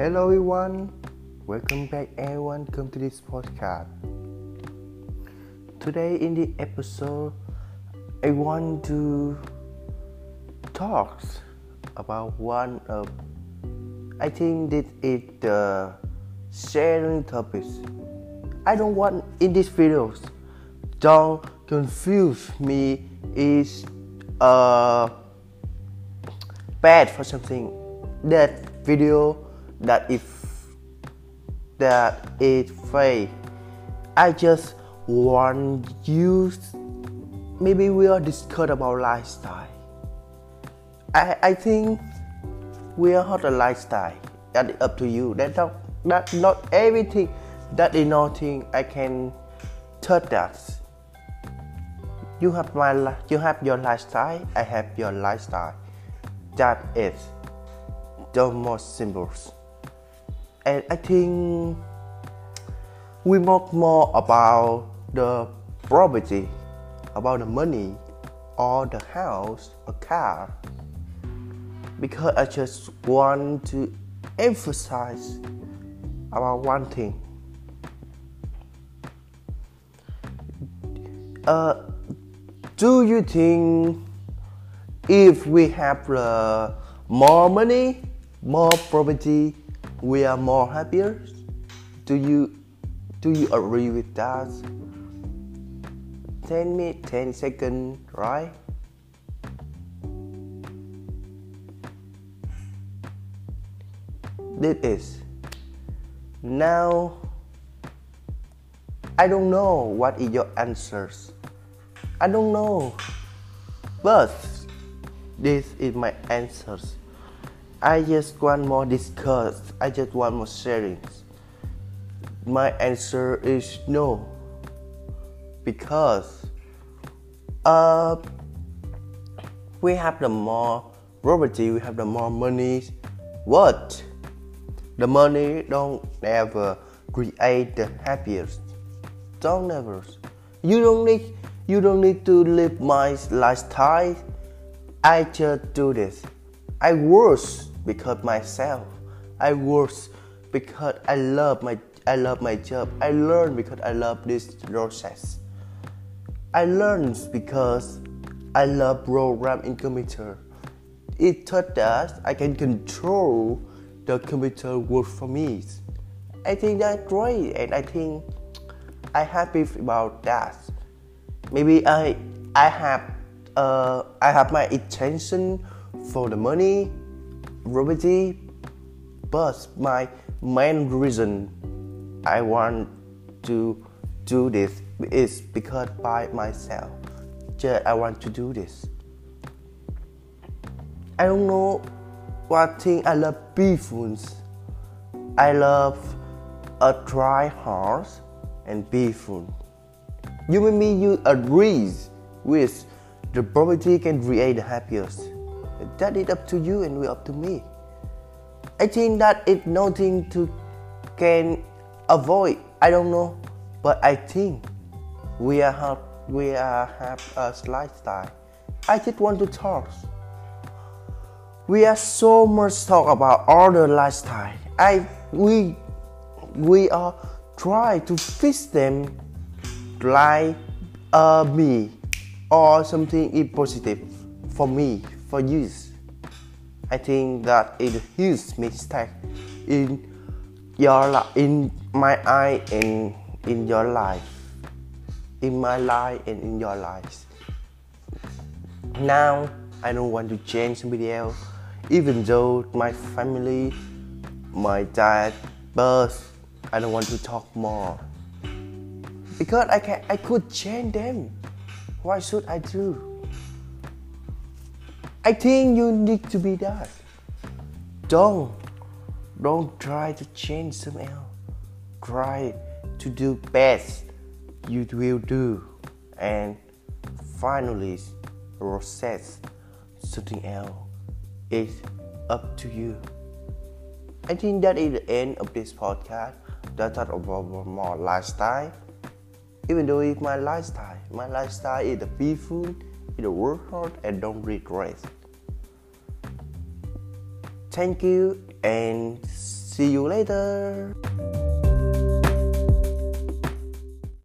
Hello everyone, welcome back everyone. Come to this podcast. Today in the episode, I want to talk about one of I think this is the sharing topics. I don't want in these videos. Don't confuse me is uh bad for something. That video that is that is fake. I just want you maybe we are discuss about lifestyle. I I think we are not a lifestyle. That is up to you. That not that not everything. That is nothing I can touch that. You have my you have your lifestyle. I have your lifestyle. That is the most symbols. And I think we talk more about the property, about the money, or the house, a car because I just want to emphasize about one thing. Uh, do you think if we have uh, more money, more property, we are more happier? Do you do you agree with that? 10 minutes, 10 seconds, right? this is now I don't know what is your answers. I don't know. But this is my answers. I just want more discuss. I just want more sharings. My answer is no. Because uh we have the more property, we have the more money. What? The money don't ever create the happiest. Don't ever. You don't need you don't need to live my lifestyle. I just do this. I work because myself. I work because I love my I love my job. I learn because I love this process. I learn because I love program in computer. It taught that I can control the computer work for me. I think that's great, and I think I happy about that. Maybe I I have uh, I have my intention for the money, property, but my main reason I want to do this is because by myself. Just I want to do this. I don't know what thing I love beefs. I love a dry horse and beef. You and me, you agree with the property can create the happiest. That is up to you and we up to me. I think that it's nothing to can avoid. I don't know, but I think we are have we are have a lifestyle. I just want to talk we are so much talk about other lifestyle. I we we are try to fix them like uh, me or something is positive for me for you. I think that is a huge mistake in your in my eye and in your life, in my life and in your lives. Now I don't want to change somebody else even though my family, my dad, birth, I don't want to talk more. Because I can I could change them. Why should I do? I think you need to be that. Don't don't try to change someone else. Try to do best you will do and finally process something else it's up to you. I think that is the end of this podcast. That talk about more lifestyle. Even though it's my lifestyle, my lifestyle is the peaceful, is the work hard and don't regret. Thank you and See you later.